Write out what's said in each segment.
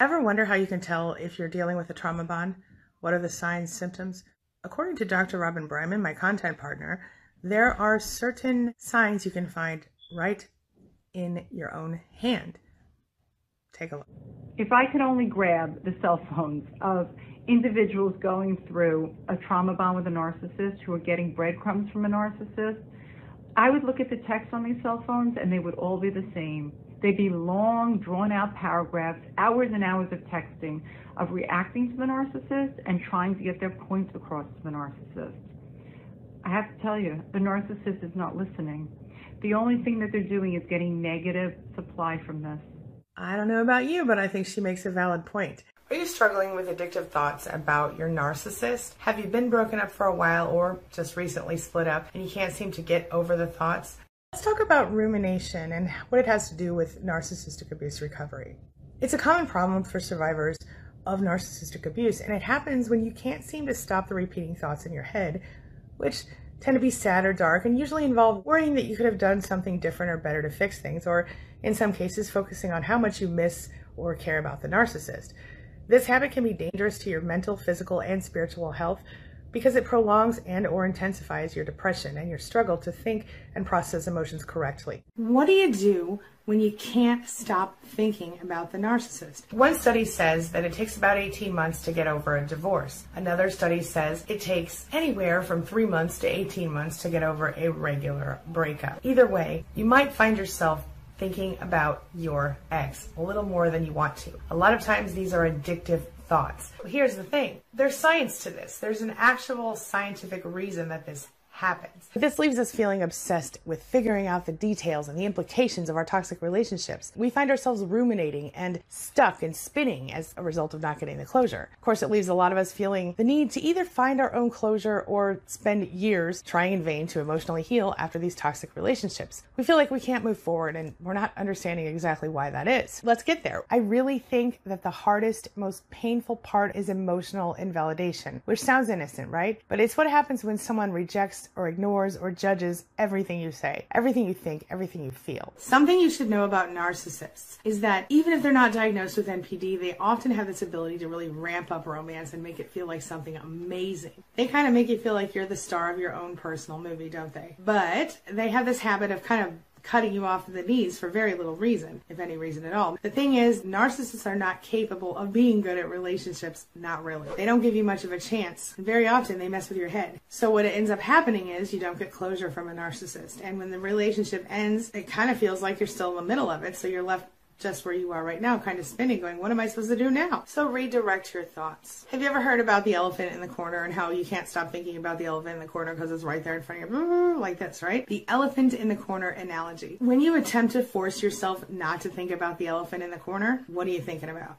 Ever wonder how you can tell if you're dealing with a trauma bond? What are the signs, symptoms? According to Dr. Robin Bryman, my content partner, there are certain signs you can find right in your own hand. Take a look. If I could only grab the cell phones of individuals going through a trauma bond with a narcissist who are getting breadcrumbs from a narcissist, I would look at the text on these cell phones and they would all be the same. They'd be long, drawn out paragraphs, hours and hours of texting of reacting to the narcissist and trying to get their points across to the narcissist. I have to tell you, the narcissist is not listening. The only thing that they're doing is getting negative supply from this. I don't know about you, but I think she makes a valid point. Are you struggling with addictive thoughts about your narcissist? Have you been broken up for a while or just recently split up and you can't seem to get over the thoughts? Let's talk about rumination and what it has to do with narcissistic abuse recovery. It's a common problem for survivors of narcissistic abuse, and it happens when you can't seem to stop the repeating thoughts in your head, which tend to be sad or dark and usually involve worrying that you could have done something different or better to fix things, or in some cases, focusing on how much you miss or care about the narcissist. This habit can be dangerous to your mental, physical, and spiritual health because it prolongs and or intensifies your depression and your struggle to think and process emotions correctly. What do you do when you can't stop thinking about the narcissist? One study says that it takes about 18 months to get over a divorce. Another study says it takes anywhere from 3 months to 18 months to get over a regular breakup. Either way, you might find yourself thinking about your ex a little more than you want to. A lot of times these are addictive thoughts. Here's the thing. There's science to this. There's an actual scientific reason that this happens. This leaves us feeling obsessed with figuring out the details and the implications of our toxic relationships. We find ourselves ruminating and stuck and spinning as a result of not getting the closure. Of course, it leaves a lot of us feeling the need to either find our own closure or spend years trying in vain to emotionally heal after these toxic relationships. We feel like we can't move forward and we're not understanding exactly why that is. Let's get there. I really think that the hardest, most painful part is emotional invalidation, which sounds innocent, right? But it's what happens when someone rejects or ignores or judges everything you say, everything you think, everything you feel. Something you should know about narcissists is that even if they're not diagnosed with NPD, they often have this ability to really ramp up romance and make it feel like something amazing. They kind of make you feel like you're the star of your own personal movie, don't they? But they have this habit of kind of cutting you off at the knees for very little reason, if any reason at all. The thing is, narcissists are not capable of being good at relationships. Not really. They don't give you much of a chance. Very often they mess with your head. So what ends up happening is you don't get closure from a narcissist. And when the relationship ends, it kind of feels like you're still in the middle of it. So you're left just where you are right now, kind of spinning, going, what am I supposed to do now? So redirect your thoughts. Have you ever heard about the elephant in the corner and how you can't stop thinking about the elephant in the corner because it's right there in front of you, mm-hmm, like this, right? The elephant in the corner analogy. When you attempt to force yourself not to think about the elephant in the corner, what are you thinking about?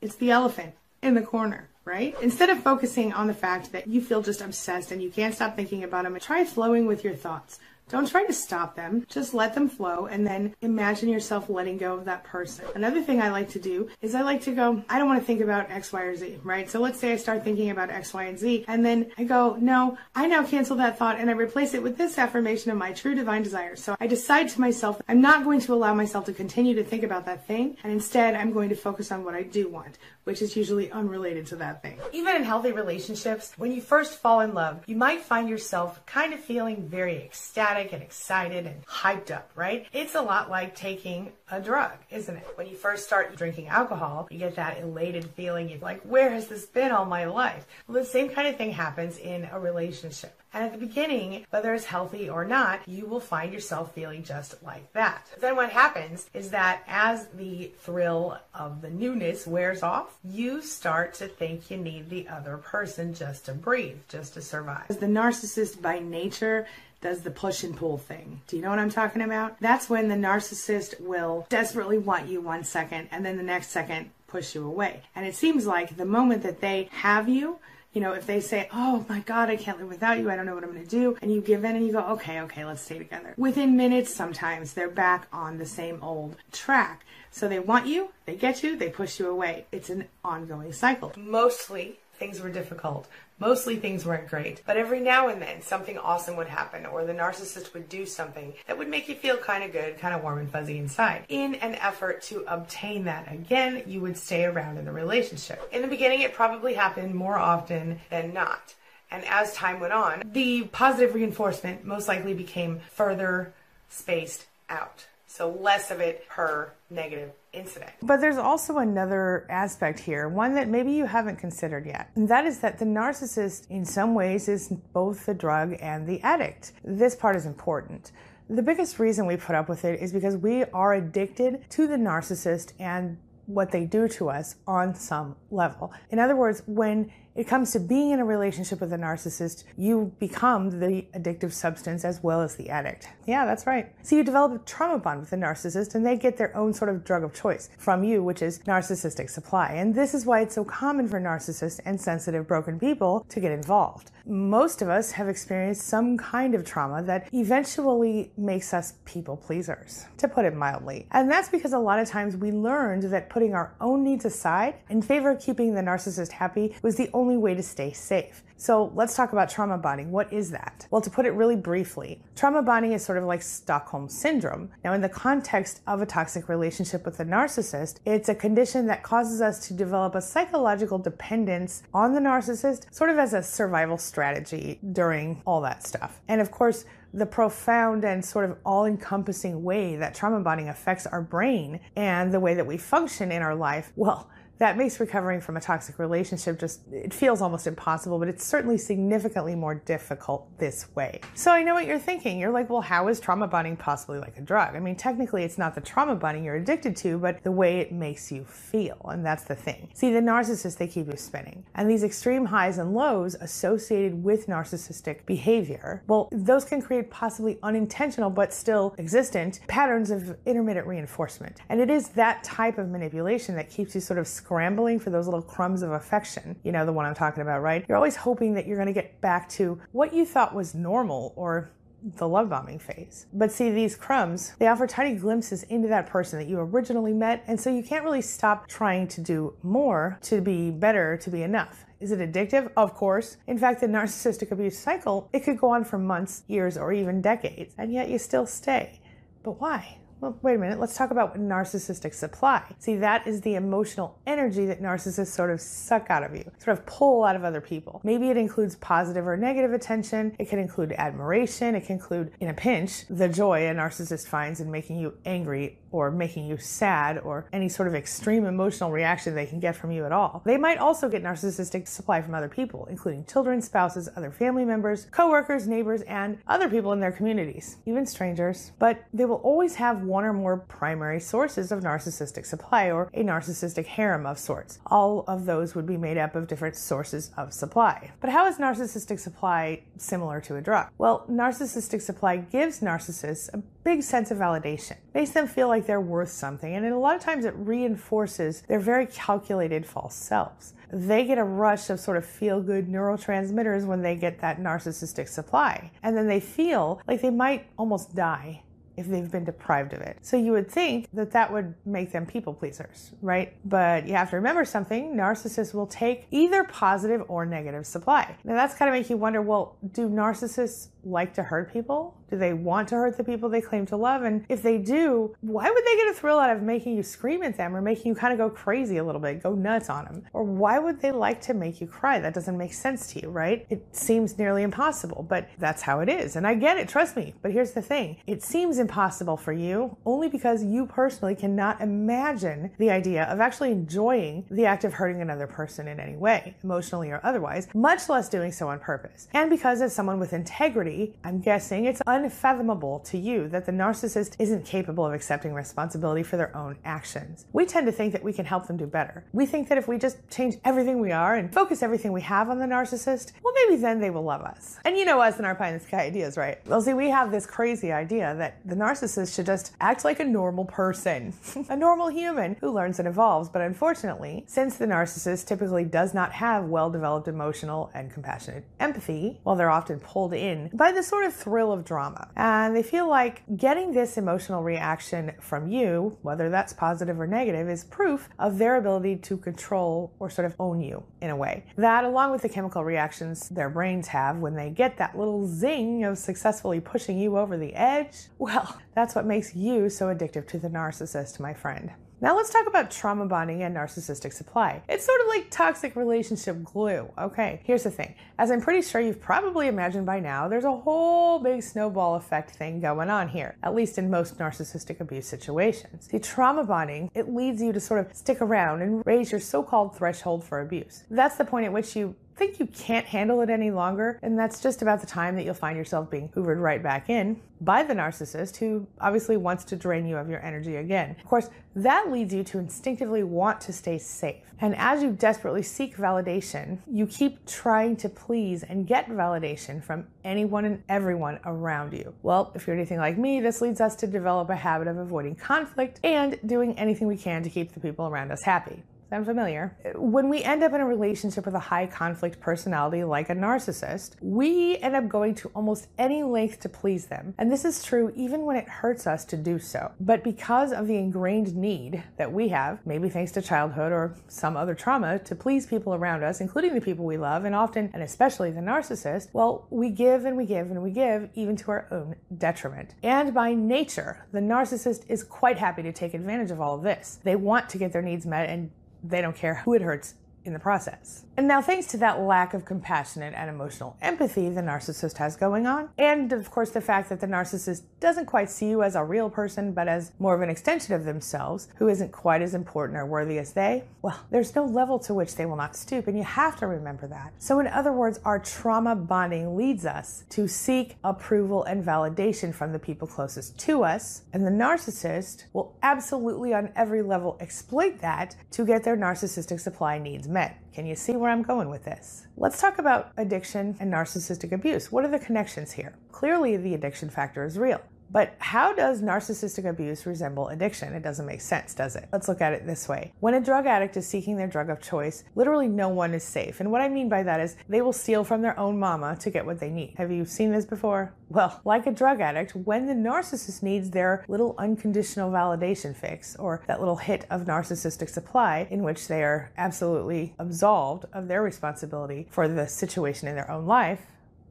It's the elephant in the corner right? Instead of focusing on the fact that you feel just obsessed and you can't stop thinking about them, try flowing with your thoughts. Don't try to stop them. Just let them flow and then imagine yourself letting go of that person. Another thing I like to do is I like to go, I don't want to think about X, Y, or Z, right? So let's say I start thinking about X, Y, and Z and then I go, no, I now cancel that thought and I replace it with this affirmation of my true divine desire. So I decide to myself, I'm not going to allow myself to continue to think about that thing and instead I'm going to focus on what I do want, which is usually unrelated to that thing. Even in healthy relationships, when you first fall in love, you might find yourself kind of feeling very ecstatic and excited and hyped up, right? It's a lot like taking a drug, isn't it? When you first start drinking alcohol, you get that elated feeling. You're like, where has this been all my life? Well, the same kind of thing happens in a relationship. And at the beginning, whether it's healthy or not, you will find yourself feeling just like that. Then what happens is that as the thrill of the newness wears off, you start to think you need the other person just to breathe, just to survive. As the narcissist by nature does the push and pull thing. Do you know what I'm talking about? That's when the narcissist will desperately want you one second and then the next second push you away. And it seems like the moment that they have you, you know, if they say, Oh my God, I can't live without you, I don't know what I'm going to do, and you give in and you go, Okay, okay, let's stay together. Within minutes, sometimes they're back on the same old track. So they want you, they get you, they push you away. It's an ongoing cycle. Mostly things were difficult. Mostly things weren't great, but every now and then something awesome would happen, or the narcissist would do something that would make you feel kind of good, kind of warm and fuzzy inside. In an effort to obtain that again, you would stay around in the relationship. In the beginning, it probably happened more often than not. And as time went on, the positive reinforcement most likely became further spaced out. So less of it per negative incident. But there's also another aspect here, one that maybe you haven't considered yet. And that is that the narcissist, in some ways, is both the drug and the addict. This part is important. The biggest reason we put up with it is because we are addicted to the narcissist and what they do to us on some level. In other words, when it comes to being in a relationship with a narcissist, you become the addictive substance as well as the addict. Yeah, that's right. So you develop a trauma bond with the narcissist and they get their own sort of drug of choice from you, which is narcissistic supply. And this is why it's so common for narcissists and sensitive, broken people to get involved. Most of us have experienced some kind of trauma that eventually makes us people pleasers, to put it mildly. And that's because a lot of times we learned that putting our own needs aside in favor of keeping the narcissist happy was the only only way to stay safe. So let's talk about trauma bonding. What is that? Well, to put it really briefly, trauma bonding is sort of like Stockholm syndrome. Now, in the context of a toxic relationship with a narcissist, it's a condition that causes us to develop a psychological dependence on the narcissist, sort of as a survival strategy during all that stuff. And of course, the profound and sort of all encompassing way that trauma bonding affects our brain and the way that we function in our life, well, that makes recovering from a toxic relationship just, it feels almost impossible, but it's certainly significantly more difficult this way. So I know what you're thinking. You're like, well, how is trauma bonding possibly like a drug? I mean, technically, it's not the trauma bonding you're addicted to, but the way it makes you feel. And that's the thing. See, the narcissist, they keep you spinning. And these extreme highs and lows associated with narcissistic behavior, well, those can create possibly unintentional, but still existent patterns of intermittent reinforcement. And it is that type of manipulation that keeps you sort of scrambling for those little crumbs of affection. You know, the one I'm talking about, right? You're always hoping that you're going to get back to what you thought was normal or the love bombing phase. But see, these crumbs, they offer tiny glimpses into that person that you originally met, and so you can't really stop trying to do more to be better, to be enough. Is it addictive? Of course. In fact, the narcissistic abuse cycle, it could go on for months, years, or even decades, and yet you still stay. But why? Well, wait a minute, let's talk about narcissistic supply. See, that is the emotional energy that narcissists sort of suck out of you, sort of pull out of other people. Maybe it includes positive or negative attention. It can include admiration. It can include, in a pinch, the joy a narcissist finds in making you angry or making you sad or any sort of extreme emotional reaction they can get from you at all. They might also get narcissistic supply from other people, including children, spouses, other family members, coworkers, neighbors, and other people in their communities, even strangers. But they will always have one or more primary sources of narcissistic supply or a narcissistic harem of sorts. All of those would be made up of different sources of supply. But how is narcissistic supply similar to a drug? Well, narcissistic supply gives narcissists a big sense of validation, makes them feel like they're worth something, and a lot of times it reinforces their very calculated false selves. They get a rush of sort of feel good neurotransmitters when they get that narcissistic supply, and then they feel like they might almost die if they've been deprived of it. So you would think that that would make them people pleasers, right? But you have to remember something narcissists will take either positive or negative supply. Now that's kind of make you wonder well, do narcissists like to hurt people? Do they want to hurt the people they claim to love? And if they do, why would they get a thrill out of making you scream at them or making you kind of go crazy a little bit, go nuts on them? Or why would they like to make you cry? That doesn't make sense to you, right? It seems nearly impossible, but that's how it is. And I get it, trust me. But here's the thing it seems impossible for you only because you personally cannot imagine the idea of actually enjoying the act of hurting another person in any way, emotionally or otherwise, much less doing so on purpose. And because as someone with integrity, I'm guessing it's unfathomable to you that the narcissist isn't capable of accepting responsibility for their own actions. We tend to think that we can help them do better. We think that if we just change everything we are and focus everything we have on the narcissist, well, maybe then they will love us. And you know us and our pie in the sky ideas, right? Well, see, we have this crazy idea that the narcissist should just act like a normal person, a normal human who learns and evolves. But unfortunately, since the narcissist typically does not have well developed emotional and compassionate empathy, while they're often pulled in by the sort of thrill of drama. And they feel like getting this emotional reaction from you, whether that's positive or negative, is proof of their ability to control or sort of own you in a way. That, along with the chemical reactions their brains have when they get that little zing of successfully pushing you over the edge, well, that's what makes you so addictive to the narcissist, my friend. Now let's talk about trauma bonding and narcissistic supply. It's sort of like toxic relationship glue. Okay, here's the thing. As I'm pretty sure you've probably imagined by now, there's a whole big snowball effect thing going on here, at least in most narcissistic abuse situations. See, trauma bonding, it leads you to sort of stick around and raise your so-called threshold for abuse. That's the point at which you think you can't handle it any longer, and that's just about the time that you'll find yourself being hoovered right back in by the narcissist who obviously wants to drain you of your energy again. Of course, that leads you to instinctively want to stay safe. And as you desperately seek validation, you keep trying to please and get validation from anyone and everyone around you. Well, if you're anything like me, this leads us to develop a habit of avoiding conflict and doing anything we can to keep the people around us happy. Sound familiar? When we end up in a relationship with a high conflict personality like a narcissist, we end up going to almost any length to please them. And this is true even when it hurts us to do so. But because of the ingrained need that we have, maybe thanks to childhood or some other trauma, to please people around us, including the people we love, and often and especially the narcissist, well, we give and we give and we give even to our own detriment. And by nature, the narcissist is quite happy to take advantage of all of this. They want to get their needs met and they don't care who it hurts in the process. And now, thanks to that lack of compassionate and emotional empathy the narcissist has going on, and of course, the fact that the narcissist doesn't quite see you as a real person, but as more of an extension of themselves who isn't quite as important or worthy as they, well, there's no level to which they will not stoop, and you have to remember that. So, in other words, our trauma bonding leads us to seek approval and validation from the people closest to us, and the narcissist will absolutely, on every level, exploit that to get their narcissistic supply needs met. Can you see where I'm going with this? Let's talk about addiction and narcissistic abuse. What are the connections here? Clearly, the addiction factor is real. But how does narcissistic abuse resemble addiction? It doesn't make sense, does it? Let's look at it this way. When a drug addict is seeking their drug of choice, literally no one is safe. And what I mean by that is they will steal from their own mama to get what they need. Have you seen this before? Well, like a drug addict, when the narcissist needs their little unconditional validation fix or that little hit of narcissistic supply in which they are absolutely absolved of their responsibility for the situation in their own life,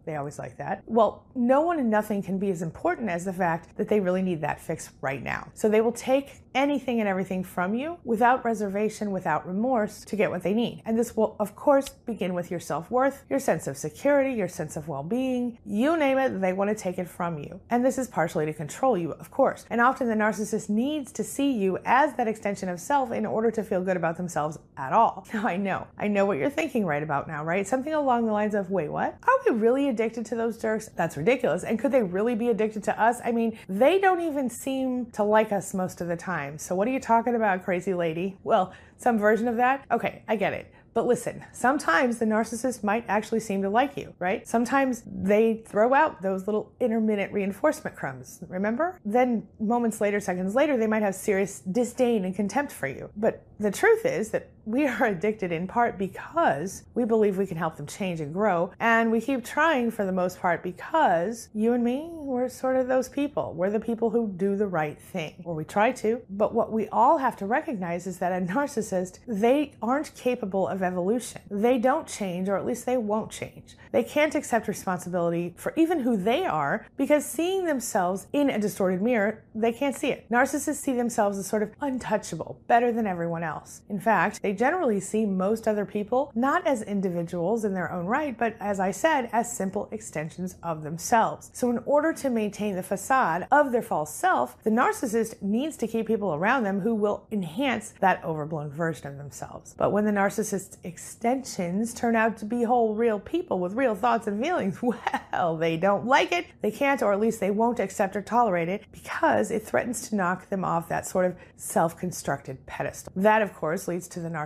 they always like that. Well, no one and nothing can be as important as the fact that they really need that fix right now. So they will take anything and everything from you without reservation, without remorse to get what they need. And this will, of course, begin with your self worth, your sense of security, your sense of well being. You name it, they want to take it from you. And this is partially to control you, of course. And often the narcissist needs to see you as that extension of self in order to feel good about themselves at all. Now, I know, I know what you're thinking right about now, right? Something along the lines of, wait, what? Are we really addicted to those jerks? That's ridiculous. And could they really be addicted to us? I mean, they don't even seem to like us most of the time. So what are you talking about, crazy lady? Well, some version of that? Okay, I get it. But listen, sometimes the narcissist might actually seem to like you, right? Sometimes they throw out those little intermittent reinforcement crumbs, remember? Then moments later, seconds later, they might have serious disdain and contempt for you. But the truth is that we are addicted in part because we believe we can help them change and grow. And we keep trying for the most part because you and me, we're sort of those people. We're the people who do the right thing, or we try to. But what we all have to recognize is that a narcissist, they aren't capable of evolution. They don't change, or at least they won't change. They can't accept responsibility for even who they are because seeing themselves in a distorted mirror, they can't see it. Narcissists see themselves as sort of untouchable, better than everyone else. In fact, they generally see most other people not as individuals in their own right, but as I said, as simple extensions of themselves. So in order to maintain the facade of their false self, the narcissist needs to keep people around them who will enhance that overblown version of themselves. But when the narcissist's extensions turn out to be whole real people with real thoughts and feelings, well, they don't like it. They can't, or at least they won't accept or tolerate it because it threatens to knock them off that sort of self-constructed pedestal. That, of course, leads to the narcissist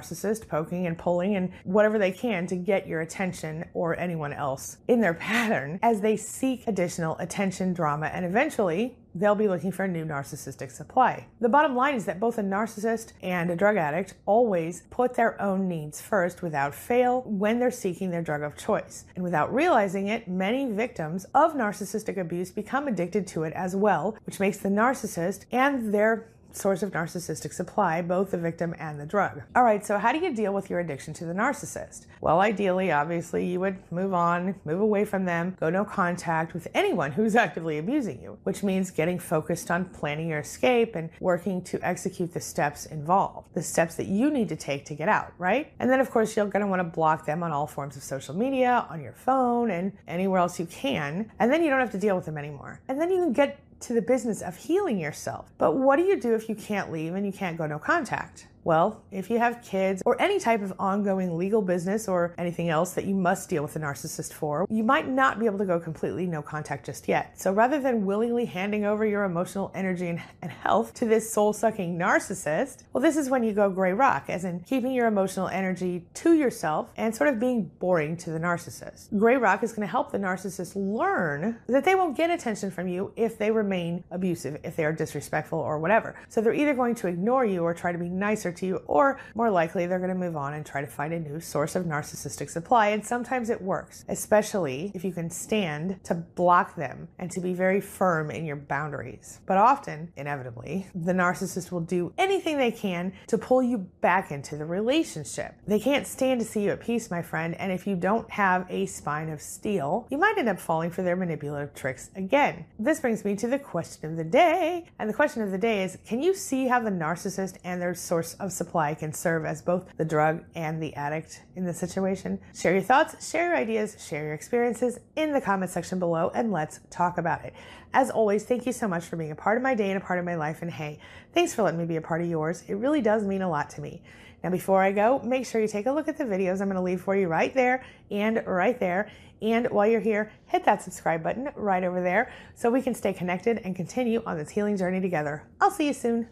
poking and pulling and whatever they can to get your attention or anyone else in their pattern as they seek additional attention drama, and eventually they'll be looking for a new narcissistic supply. The bottom line is that both a narcissist and a drug addict always put their own needs first without fail when they're seeking their drug of choice. And without realizing it, many victims of narcissistic abuse become addicted to it as well, which makes the narcissist and their source of narcissistic supply, both the victim and the drug. All right, so how do you deal with your addiction to the narcissist? Well, ideally, obviously, you would move on, move away from them, go no contact with anyone who's actively abusing you, which means getting focused on planning your escape and working to execute the steps involved, the steps that you need to take to get out, right? And then, of course, you're going to want to block them on all forms of social media, on your phone, and anywhere else you can. And then you don't have to deal with them anymore. And then you can get to the business of healing yourself. But what do you do if you can't leave and you can't go no contact? Well, if you have kids or any type of ongoing legal business or anything else that you must deal with a narcissist for, you might not be able to go completely no contact just yet. So rather than willingly handing over your emotional energy and, and health to this soul sucking narcissist, well, this is when you go gray rock, as in keeping your emotional energy to yourself and sort of being boring to the narcissist. Gray rock is going to help the narcissist learn that they won't get attention from you if they remain abusive, if they are disrespectful or whatever. So they're either going to ignore you or try to be nicer to you, or more likely, they're going to move on and try to find a new source of narcissistic supply. And sometimes it works, especially if you can stand to block them and to be very firm in your boundaries. But often, inevitably, the narcissist will do anything they can to pull you back into the relationship. They can't stand to see you at peace, my friend. And if you don't have a spine of steel, you might end up falling for their manipulative tricks again. This brings me to the question of the day. And the question of the day is can you see how the narcissist and their source of supply can serve as both the drug and the addict in the situation. Share your thoughts, share your ideas, share your experiences in the comment section below, and let's talk about it. As always, thank you so much for being a part of my day and a part of my life. And hey, thanks for letting me be a part of yours. It really does mean a lot to me. Now, before I go, make sure you take a look at the videos I'm going to leave for you right there and right there. And while you're here, hit that subscribe button right over there so we can stay connected and continue on this healing journey together. I'll see you soon.